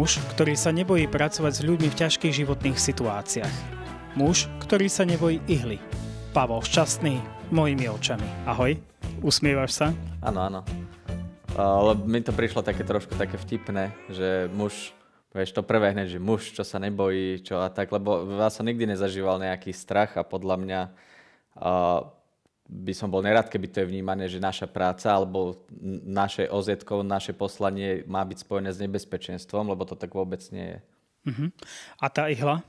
Muž, ktorý sa nebojí pracovať s ľuďmi v ťažkých životných situáciách. Muž, ktorý sa nebojí ihly. Pavol Šťastný, mojimi očami. Ahoj, usmievaš sa? Áno, áno. Ale mi to prišlo také trošku také vtipné, že muž, vieš, to prvé hneď, že muž, čo sa nebojí, čo a tak, lebo ja som nikdy nezažíval nejaký strach a podľa mňa uh, by som bol nerad, keby to je vnímané, že naša práca alebo naše oz naše poslanie má byť spojené s nebezpečenstvom, lebo to tak vôbec nie je. Uh-huh. A tá ihla?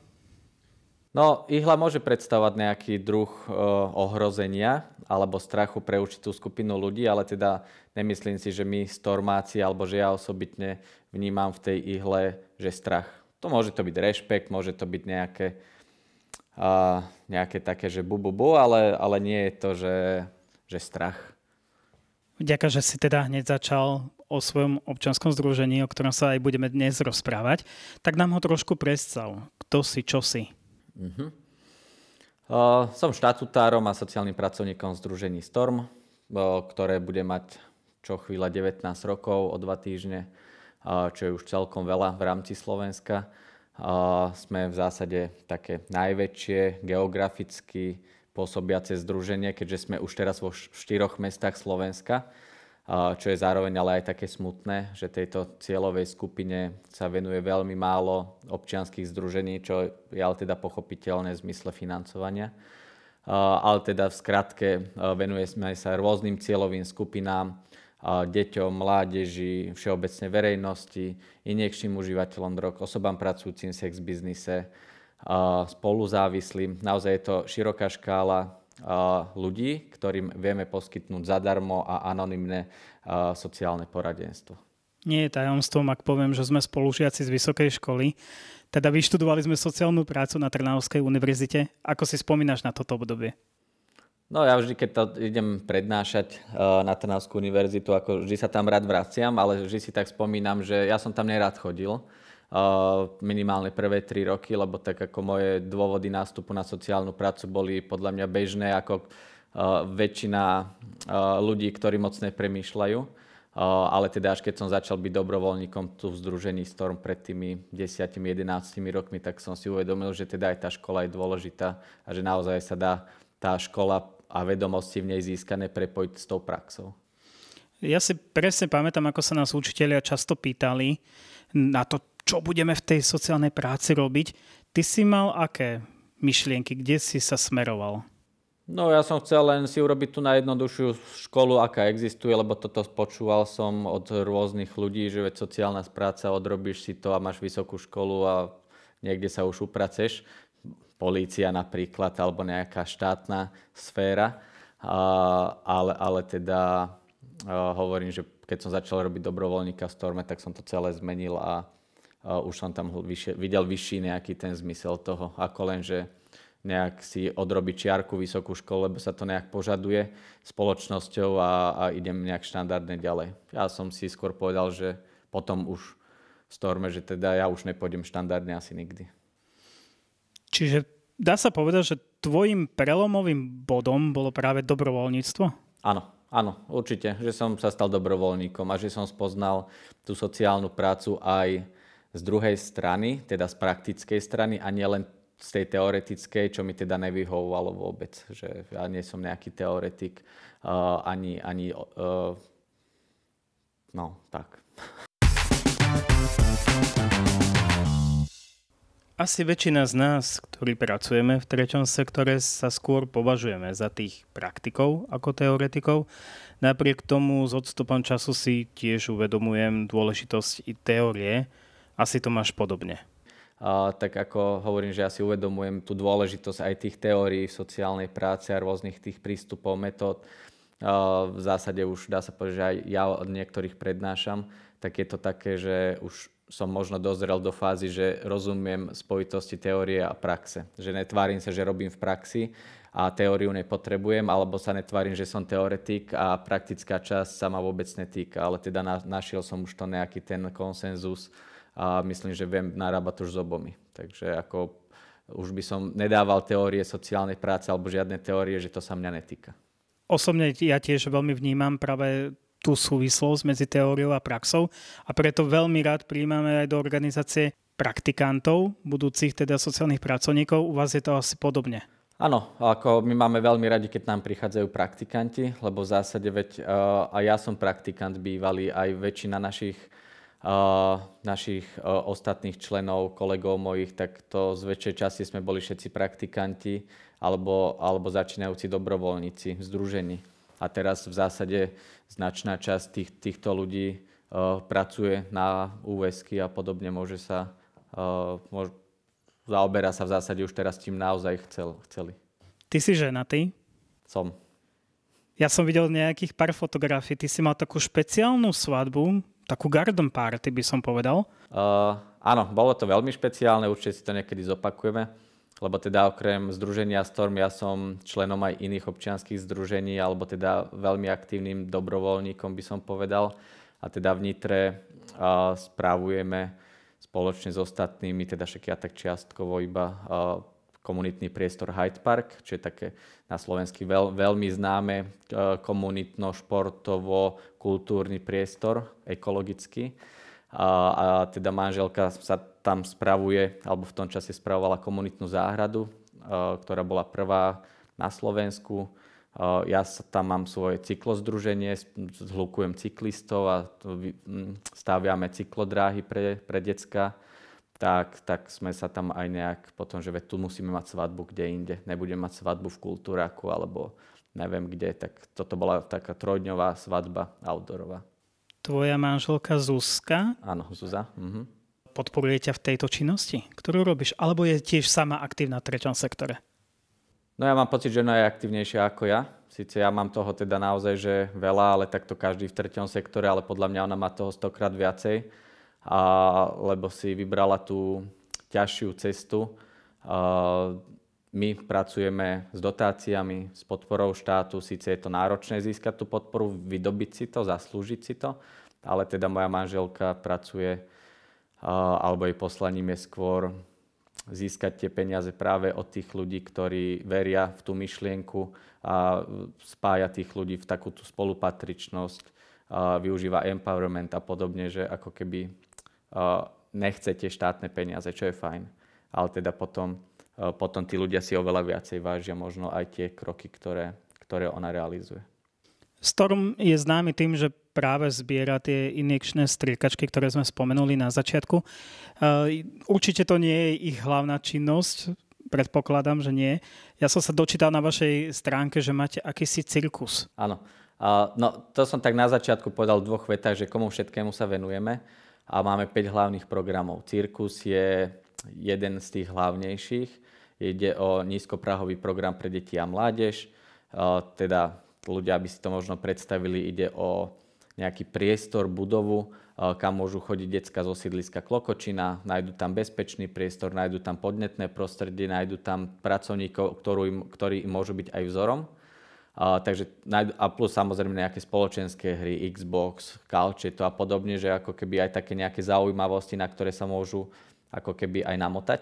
No, ihla môže predstavovať nejaký druh uh, ohrozenia alebo strachu pre určitú skupinu ľudí, ale teda nemyslím si, že my stormáci alebo že ja osobitne vnímam v tej ihle, že strach. To môže to byť rešpekt, môže to byť nejaké a nejaké také, že bu, bu, bu ale, ale nie je to, že, že strach. Ďakujem, že si teda hneď začal o svojom občanskom združení, o ktorom sa aj budeme dnes rozprávať. Tak nám ho trošku predstav. Kto si, čo si? Uh-huh. Uh, som štatutárom a sociálnym pracovníkom Združení Storm, uh, ktoré bude mať čo chvíľa 19 rokov o dva týždne, uh, čo je už celkom veľa v rámci Slovenska sme v zásade také najväčšie geograficky pôsobiace združenie, keďže sme už teraz vo štyroch mestách Slovenska, čo je zároveň ale aj také smutné, že tejto cieľovej skupine sa venuje veľmi málo občianských združení, čo je ale teda pochopiteľné v zmysle financovania. Ale teda v skratke venujeme sa rôznym cieľovým skupinám, deťom, mládeži, všeobecne verejnosti, injekčným užívateľom drog, osobám pracujúcim v sex biznise, spoluzávislým. Naozaj je to široká škála ľudí, ktorým vieme poskytnúť zadarmo a anonymné sociálne poradenstvo. Nie je tajomstvom, ak poviem, že sme spolužiaci z vysokej školy. Teda vyštudovali sme sociálnu prácu na Trnavskej univerzite. Ako si spomínaš na toto obdobie? No ja vždy, keď to idem prednášať uh, na Trnavskú univerzitu, ako vždy sa tam rád vraciam, ale vždy si tak spomínam, že ja som tam nerád chodil. Uh, minimálne prvé tri roky, lebo tak ako moje dôvody nástupu na sociálnu prácu boli podľa mňa bežné ako uh, väčšina ľudí, ktorí moc nepremýšľajú. Ale teda až keď som začal byť dobrovoľníkom tu v Združení Storm pred tými 10-11 rokmi, tak som si uvedomil, že teda aj tá škola je dôležitá a že naozaj sa dá tá škola a vedomosti v nej získané prepojiť s tou praxou. Ja si presne pamätám, ako sa nás učiteľia často pýtali na to, čo budeme v tej sociálnej práci robiť. Ty si mal aké myšlienky, kde si sa smeroval? No ja som chcel len si urobiť tú najjednoduchšiu školu, aká existuje, lebo toto počúval som od rôznych ľudí, že veď sociálna práca, odrobíš si to a máš vysokú školu a niekde sa už upraceš polícia napríklad, alebo nejaká štátna sféra. ale, ale teda hovorím, že keď som začal robiť dobrovoľníka v Storme, tak som to celé zmenil a už som tam videl vyšší nejaký ten zmysel toho, ako len, že nejak si odrobiť čiarku vysokú školu, lebo sa to nejak požaduje spoločnosťou a, a idem nejak štandardne ďalej. Ja som si skôr povedal, že potom už v Storme, že teda ja už nepôjdem štandardne asi nikdy. Čiže dá sa povedať, že tvojim prelomovým bodom bolo práve dobrovoľníctvo? Áno, áno, určite, že som sa stal dobrovoľníkom a že som spoznal tú sociálnu prácu aj z druhej strany, teda z praktickej strany a nielen z tej teoretickej, čo mi teda nevyhovovalo vôbec. Že ja nie som nejaký teoretik, uh, ani, ani uh, no, tak. Asi väčšina z nás, ktorí pracujeme v treťom sektore, sa skôr považujeme za tých praktikov ako teoretikov. Napriek tomu s odstupom času si tiež uvedomujem dôležitosť i teórie. Asi to máš podobne. Uh, tak ako hovorím, že ja si uvedomujem tú dôležitosť aj tých teórií sociálnej práce a rôznych tých prístupov, metód. Uh, v zásade už dá sa povedať, že aj ja od niektorých prednášam, tak je to také, že už som možno dozrel do fázy, že rozumiem spojitosti teórie a praxe. Že netvárim sa, že robím v praxi a teóriu nepotrebujem, alebo sa netvárim, že som teoretik a praktická časť sa ma vôbec netýka. Ale teda na, našiel som už to nejaký ten konsenzus a myslím, že viem narábať už s obomi. Takže ako už by som nedával teórie sociálnej práce alebo žiadne teórie, že to sa mňa netýka. Osobne ja tiež veľmi vnímam práve tú súvislosť medzi teóriou a praxou a preto veľmi rád príjmame aj do organizácie praktikantov, budúcich teda sociálnych pracovníkov. U vás je to asi podobne. Áno, ako my máme veľmi radi, keď nám prichádzajú praktikanti, lebo v zásade veď uh, aj ja som praktikant bývalý, aj väčšina našich, uh, našich uh, ostatných členov, kolegov mojich, tak to z väčšej časti sme boli všetci praktikanti alebo, alebo začínajúci dobrovoľníci združení. A teraz v zásade značná časť tých, týchto ľudí uh, pracuje na úvesky a podobne, môže sa, uh, môže, zaoberá sa v zásade už teraz tým naozaj chcel, chceli. Ty si ženatý? Som. Ja som videl nejakých pár fotografií. Ty si mal takú špeciálnu svadbu, takú garden party by som povedal. Uh, áno, bolo to veľmi špeciálne, určite si to niekedy zopakujeme, lebo teda okrem Združenia Storm ja som členom aj iných občianských združení, alebo teda veľmi aktívnym dobrovoľníkom by som povedal. A teda v Nitre uh, správujeme spoločne s ostatnými, teda však ja tak čiastkovo iba komunitný priestor Hyde Park, čo je také na slovensky veľ, veľmi známe komunitno-športovo-kultúrny priestor, ekologický. A, a teda manželka sa tam spravuje, alebo v tom čase spravovala komunitnú záhradu, ktorá bola prvá na Slovensku ja sa tam mám svoje cyklozdruženie, zhlukujem cyklistov a staviame cyklodráhy pre, pre decka. Tak, tak sme sa tam aj nejak potom, že tu musíme mať svadbu kde inde. Nebudem mať svadbu v kultúraku alebo neviem kde. Tak toto bola taká trojdňová svadba outdoorová. Tvoja manželka Zuzka? Áno, Zuza. Mhm. Podporuje ťa v tejto činnosti, ktorú robíš? Alebo je tiež sama aktívna v treťom sektore? No ja mám pocit, že ona je aktivnejšia ako ja. Sice ja mám toho teda naozaj, že veľa, ale takto každý v treťom sektore, ale podľa mňa ona má toho stokrát viacej, a, lebo si vybrala tú ťažšiu cestu. A, my pracujeme s dotáciami, s podporou štátu, síce je to náročné získať tú podporu, vydobiť si to, zaslúžiť si to, ale teda moja manželka pracuje, alebo jej poslaním je skôr získať tie peniaze práve od tých ľudí, ktorí veria v tú myšlienku a spája tých ľudí v takúto spolupatričnosť, využíva empowerment a podobne, že ako keby nechcete štátne peniaze, čo je fajn. Ale teda potom, potom tí ľudia si oveľa viacej vážia možno aj tie kroky, ktoré, ktoré ona realizuje. Storm je známy tým, že práve zbiera tie injekčné striekačky, ktoré sme spomenuli na začiatku. Určite to nie je ich hlavná činnosť, predpokladám, že nie. Ja som sa dočítal na vašej stránke, že máte akýsi cirkus. Áno. No, to som tak na začiatku povedal v dvoch vetách, že komu všetkému sa venujeme. A máme 5 hlavných programov. Cirkus je jeden z tých hlavnejších. Ide o nízkoprahový program pre deti a mládež, teda ľudia by si to možno predstavili, ide o nejaký priestor, budovu, kam môžu chodiť decka zo sídliska Klokočina, nájdu tam bezpečný priestor, nájdu tam podnetné prostredie, nájdu tam pracovníkov, im, ktorí im môžu byť aj vzorom. A, takže, a plus samozrejme nejaké spoločenské hry, Xbox, to a podobne, že ako keby aj také nejaké zaujímavosti, na ktoré sa môžu ako keby aj namotať.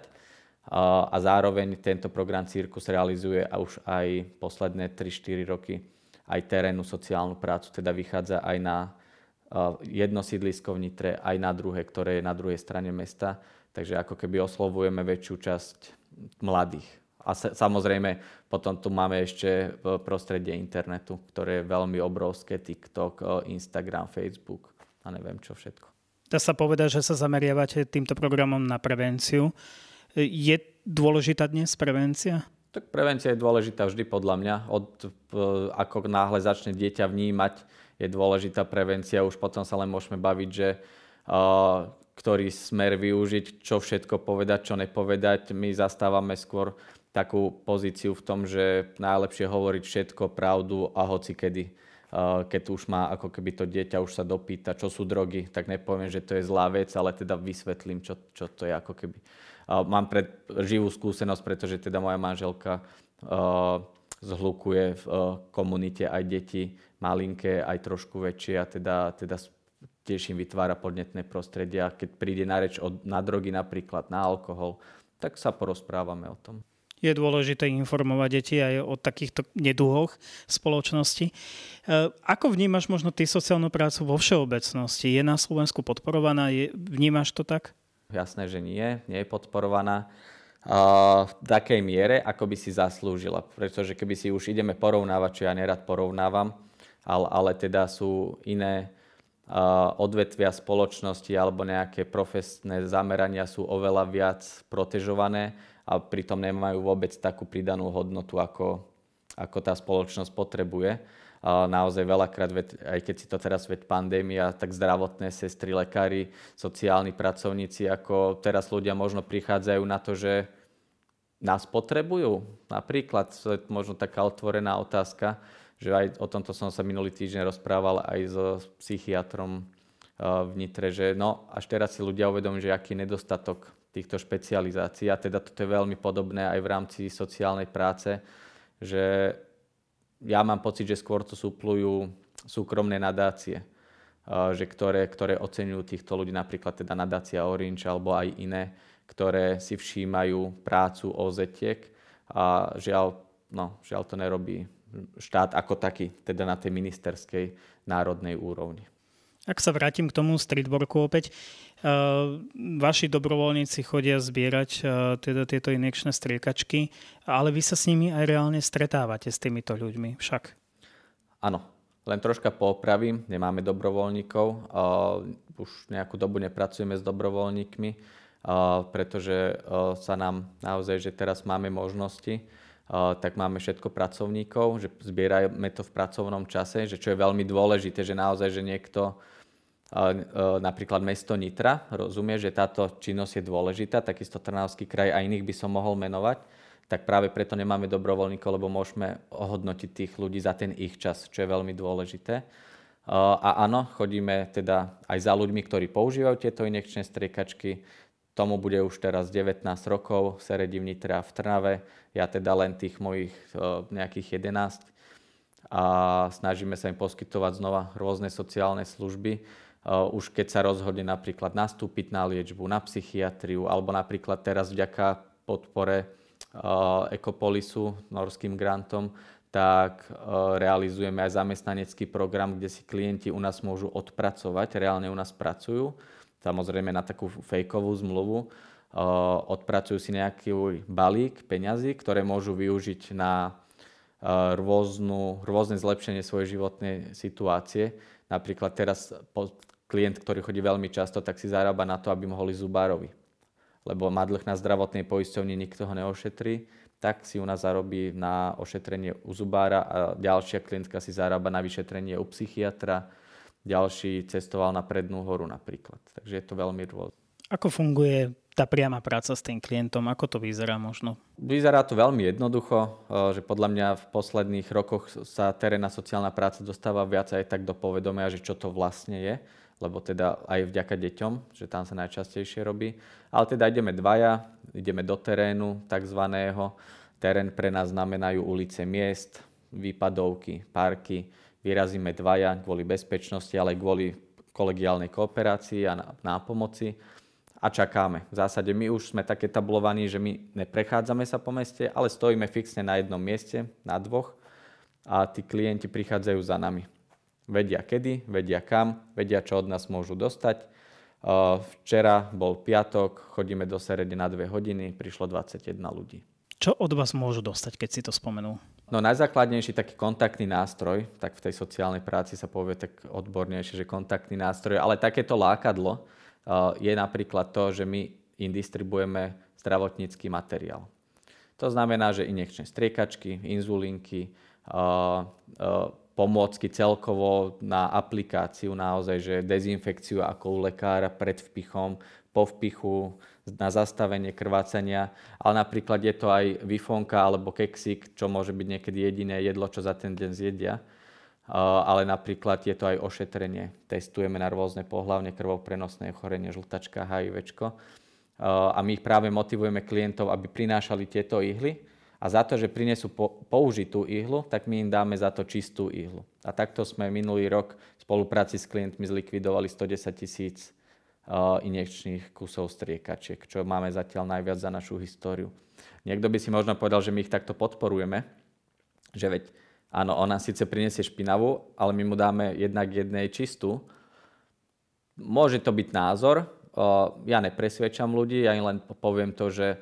A, a zároveň tento program Cirkus realizuje už aj posledné 3-4 roky aj terénnu sociálnu prácu, teda vychádza aj na jedno sídlisko v Nitre, aj na druhé, ktoré je na druhej strane mesta. Takže ako keby oslovujeme väčšiu časť mladých. A samozrejme, potom tu máme ešte prostredie internetu, ktoré je veľmi obrovské, TikTok, Instagram, Facebook a neviem čo všetko. Dá sa povedať, že sa zameriavate týmto programom na prevenciu. Je dôležitá dnes prevencia? Tak prevencia je dôležitá vždy podľa mňa. Od, ako náhle začne dieťa vnímať, je dôležitá prevencia. Už potom sa len môžeme baviť, že uh, ktorý smer využiť, čo všetko povedať, čo nepovedať. My zastávame skôr takú pozíciu v tom, že najlepšie hovoriť všetko, pravdu a hoci kedy. Uh, keď už má ako keby to dieťa už sa dopýta, čo sú drogy, tak nepoviem, že to je zlá vec, ale teda vysvetlím, čo, čo to je ako keby mám pred, živú skúsenosť, pretože teda moja manželka uh, zhlukuje v uh, komunite aj deti malinké, aj trošku väčšie a teda, teda tiež im vytvára podnetné prostredia. Keď príde na reč od, na drogy napríklad, na alkohol, tak sa porozprávame o tom. Je dôležité informovať deti aj o takýchto neduhoch v spoločnosti. E, ako vnímaš možno ty sociálnu prácu vo všeobecnosti? Je na Slovensku podporovaná? Je, vnímaš to tak? Jasné, že nie. Nie je podporovaná uh, v takej miere, ako by si zaslúžila. Pretože keby si už ideme porovnávať, čo ja nerad porovnávam, ale, ale teda sú iné uh, odvetvia spoločnosti alebo nejaké profesné zamerania sú oveľa viac protežované a pritom nemajú vôbec takú pridanú hodnotu, ako, ako tá spoločnosť potrebuje. Naozaj veľakrát, aj keď si to teraz veď pandémia, tak zdravotné sestry, lekári, sociálni pracovníci, ako teraz ľudia možno prichádzajú na to, že nás potrebujú. Napríklad, to je možno taká otvorená otázka, že aj o tomto som sa minulý týždeň rozprával aj so psychiatrom v Nitre, že no, až teraz si ľudia uvedomujú, že aký nedostatok týchto špecializácií. A teda toto je veľmi podobné aj v rámci sociálnej práce, že ja mám pocit, že skôr to súplujú súkromné nadácie, že ktoré, ktoré oceňujú týchto ľudí, napríklad teda nadácia Orange alebo aj iné, ktoré si všímajú prácu OZetiek a žiaľ, no, žiaľ to nerobí štát ako taký, teda na tej ministerskej národnej úrovni. Ak sa vrátim k tomu streetworku opäť, uh, vaši dobrovoľníci chodia zbierať uh, teda tieto injekčné striekačky, ale vy sa s nimi aj reálne stretávate s týmito ľuďmi však. Áno, len troška popravím, nemáme dobrovoľníkov, uh, už nejakú dobu nepracujeme s dobrovoľníkmi, uh, pretože uh, sa nám naozaj, že teraz máme možnosti, tak máme všetko pracovníkov, že zbierame to v pracovnom čase, že čo je veľmi dôležité, že naozaj, že niekto napríklad mesto Nitra rozumie, že táto činnosť je dôležitá, takisto Trnavský kraj a iných by som mohol menovať, tak práve preto nemáme dobrovoľníkov, lebo môžeme ohodnotiť tých ľudí za ten ich čas, čo je veľmi dôležité. A áno, chodíme teda aj za ľuďmi, ktorí používajú tieto injekčné striekačky. Tomu bude už teraz 19 rokov, Seredi v Nitre a v Trnave. Ja teda len tých mojich nejakých 11. A snažíme sa im poskytovať znova rôzne sociálne služby. Už keď sa rozhodne napríklad nastúpiť na liečbu, na psychiatriu, alebo napríklad teraz vďaka podpore Ekopolisu, norským grantom, tak realizujeme aj zamestnanecký program, kde si klienti u nás môžu odpracovať, reálne u nás pracujú, samozrejme na takú fejkovú zmluvu, odpracujú si nejaký balík peňazí, ktoré môžu využiť na rôznu, rôzne zlepšenie svojej životnej situácie. Napríklad teraz klient, ktorý chodí veľmi často, tak si zarába na to, aby mohli zubárovi. Lebo má dlh na zdravotnej poisťovni, nikto ho neošetrí, tak si u nás zarobí na ošetrenie u zubára a ďalšia klientka si zarába na vyšetrenie u psychiatra, ďalší cestoval na Prednú horu napríklad. Takže je to veľmi rôzne. Ako funguje tá priama práca s tým klientom, ako to vyzerá možno? Vyzerá to veľmi jednoducho, že podľa mňa v posledných rokoch sa terénna sociálna práca dostáva viac aj tak do povedomia, že čo to vlastne je lebo teda aj vďaka deťom, že tam sa najčastejšie robí. Ale teda ideme dvaja, ideme do terénu takzvaného. Terén pre nás znamenajú ulice miest, výpadovky, parky. Vyrazíme dvaja kvôli bezpečnosti, ale kvôli kolegiálnej kooperácii a nápomoci a čakáme. V zásade my už sme také tablovaní, že my neprechádzame sa po meste, ale stojíme fixne na jednom mieste, na dvoch a tí klienti prichádzajú za nami. Vedia kedy, vedia kam, vedia, čo od nás môžu dostať. Včera bol piatok, chodíme do Serede na dve hodiny, prišlo 21 ľudí. Čo od vás môžu dostať, keď si to spomenul? No najzákladnejší taký kontaktný nástroj, tak v tej sociálnej práci sa povie tak odbornejšie, že kontaktný nástroj, ale takéto lákadlo je napríklad to, že my im distribuujeme zdravotnícky materiál. To znamená, že injekčné striekačky, inzulinky, pomôcky celkovo na aplikáciu naozaj, že dezinfekciu ako u lekára pred vpichom, po vpichu, na zastavenie krvácania, ale napríklad je to aj vifonka alebo keksik, čo môže byť niekedy jediné jedlo, čo za ten deň zjedia. Ale napríklad je to aj ošetrenie. Testujeme na rôzne pohlavne krvoprenosné ochorenie, žltačka, HIV. A my práve motivujeme klientov, aby prinášali tieto ihly, a za to, že prinesú použitú ihlu, tak my im dáme za to čistú ihlu. A takto sme minulý rok v spolupráci s klientmi zlikvidovali 110 tisíc injekčných kusov striekačiek, čo máme zatiaľ najviac za našu históriu. Niekto by si možno povedal, že my ich takto podporujeme, že veď áno, ona síce prinesie špinavú, ale my mu dáme jednak jednej čistú. Môže to byť názor, ja nepresvedčam ľudí, ja im len poviem to, že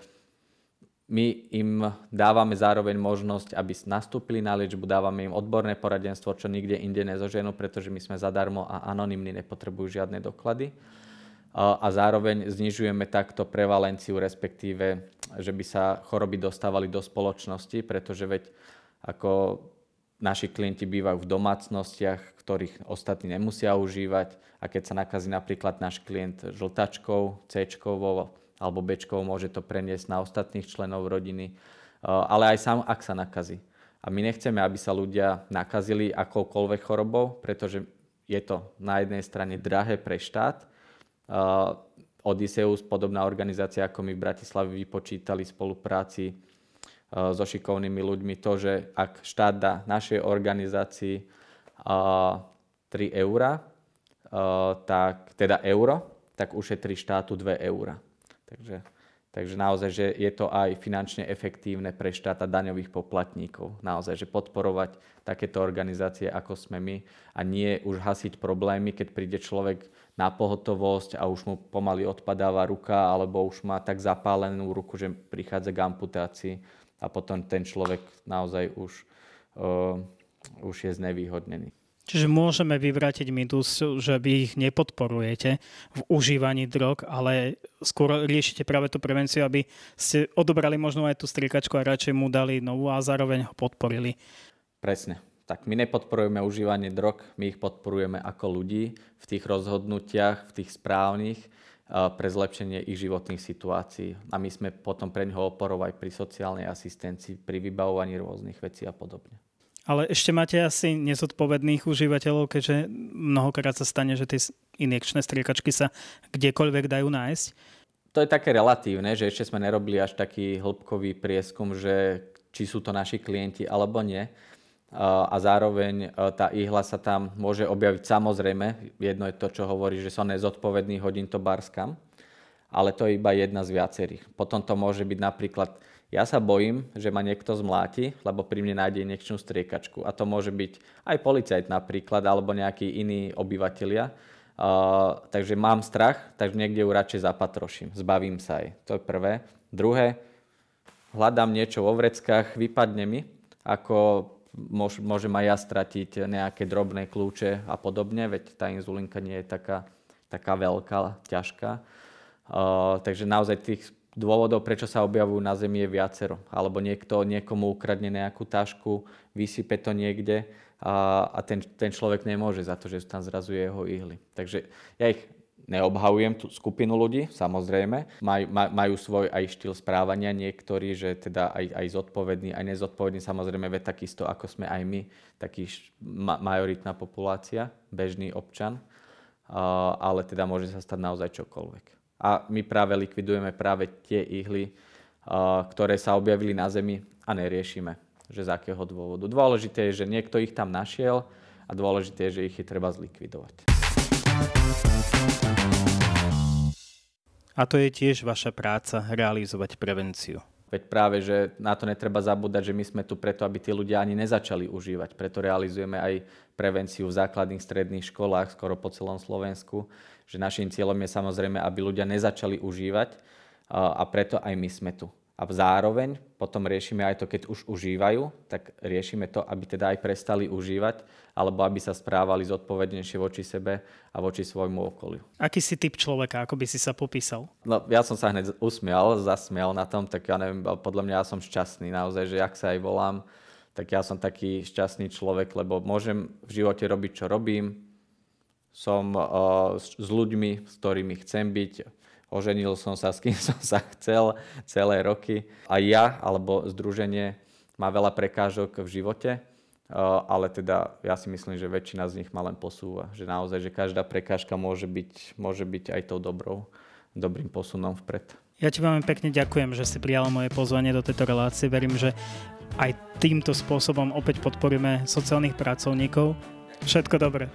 my im dávame zároveň možnosť, aby nastúpili na liečbu, dávame im odborné poradenstvo, čo nikde inde nezoženú, pretože my sme zadarmo a anonymní, nepotrebujú žiadne doklady. A zároveň znižujeme takto prevalenciu, respektíve, že by sa choroby dostávali do spoločnosti, pretože veď ako naši klienti bývajú v domácnostiach, ktorých ostatní nemusia užívať a keď sa nakazí napríklad náš klient žltačkou, C alebo Bčkou môže to preniesť na ostatných členov rodiny, ale aj sám, ak sa nakazí. A my nechceme, aby sa ľudia nakazili akoukoľvek chorobou, pretože je to na jednej strane drahé pre štát. Odysseus, podobná organizácia, ako my v Bratislave vypočítali spolupráci so šikovnými ľuďmi, to, že ak štát dá našej organizácii 3 eurá, tak, teda euro, tak ušetrí štátu 2 eurá. Takže, takže naozaj, že je to aj finančne efektívne pre štát a daňových poplatníkov. Naozaj, že podporovať takéto organizácie, ako sme my a nie už hasiť problémy, keď príde človek na pohotovosť a už mu pomaly odpadáva ruka alebo už má tak zapálenú ruku, že prichádza k amputácii a potom ten človek naozaj už, uh, už je znevýhodnený. Čiže môžeme vyvrátiť mýtus, že vy ich nepodporujete v užívaní drog, ale skôr riešite práve tú prevenciu, aby ste odobrali možno aj tú striekačku a radšej mu dali novú a zároveň ho podporili. Presne. Tak my nepodporujeme užívanie drog, my ich podporujeme ako ľudí v tých rozhodnutiach, v tých správnych pre zlepšenie ich životných situácií. A my sme potom pre neho oporov aj pri sociálnej asistencii, pri vybavovaní rôznych vecí a podobne. Ale ešte máte asi nezodpovedných užívateľov, keďže mnohokrát sa stane, že tie injekčné striekačky sa kdekoľvek dajú nájsť. To je také relatívne, že ešte sme nerobili až taký hĺbkový prieskum, že či sú to naši klienti alebo nie. A zároveň e, tá ihla sa tam môže objaviť samozrejme. Jedno je to, čo hovorí, že som nezodpovedný, hodím to barskam. Ale to je iba jedna z viacerých. Potom to môže byť napríklad ja sa bojím, že ma niekto zmláti, lebo pri mne nájde injekčnú striekačku. A to môže byť aj policajt napríklad, alebo nejakí iní obyvateľia. Uh, takže mám strach, takže niekde ju radšej zapatroším. Zbavím sa aj. To je prvé. Druhé, hľadám niečo vo vreckách, vypadne mi, ako môžem aj ja stratiť nejaké drobné kľúče a podobne, veď tá inzulinka nie je taká, taká veľká, ťažká. Uh, takže naozaj tých dôvodov, prečo sa objavujú na Zemi je viacero. Alebo niekto niekomu ukradne nejakú tašku, vysype to niekde a, a ten, ten človek nemôže za to, že tam zrazu jeho ihly. Takže ja ich neobhavujem tú skupinu ľudí, samozrejme. Maj, maj, majú svoj aj štýl správania niektorí, že teda aj, aj zodpovedný, aj nezodpovedný, samozrejme, veď takisto ako sme aj my, taký ma, majoritná populácia, bežný občan, uh, ale teda môže sa stať naozaj čokoľvek a my práve likvidujeme práve tie ihly, ktoré sa objavili na Zemi a neriešime, že z akého dôvodu. Dôležité je, že niekto ich tam našiel a dôležité je, že ich je treba zlikvidovať. A to je tiež vaša práca, realizovať prevenciu. Veď práve, že na to netreba zabúdať, že my sme tu preto, aby tí ľudia ani nezačali užívať. Preto realizujeme aj prevenciu v základných, stredných školách skoro po celom Slovensku že našim cieľom je samozrejme, aby ľudia nezačali užívať a preto aj my sme tu. A zároveň potom riešime aj to, keď už užívajú, tak riešime to, aby teda aj prestali užívať, alebo aby sa správali zodpovednejšie voči sebe a voči svojmu okoliu. Aký si typ človeka, ako by si sa popísal? No, ja som sa hneď usmial, zasmial na tom, tak ja neviem, podľa mňa ja som šťastný naozaj, že ak sa aj volám, tak ja som taký šťastný človek, lebo môžem v živote robiť, čo robím, som uh, s, s ľuďmi, s ktorými chcem byť. Oženil som sa, s kým som sa chcel celé roky. A ja, alebo združenie, má veľa prekážok v živote, uh, ale teda ja si myslím, že väčšina z nich ma len posúva. Že naozaj, že každá prekážka môže byť, môže byť aj tou dobrou, dobrým posunom vpred. Ja ti veľmi pekne ďakujem, že si prijala moje pozvanie do tejto relácie. Verím, že aj týmto spôsobom opäť podporíme sociálnych pracovníkov. Všetko dobré.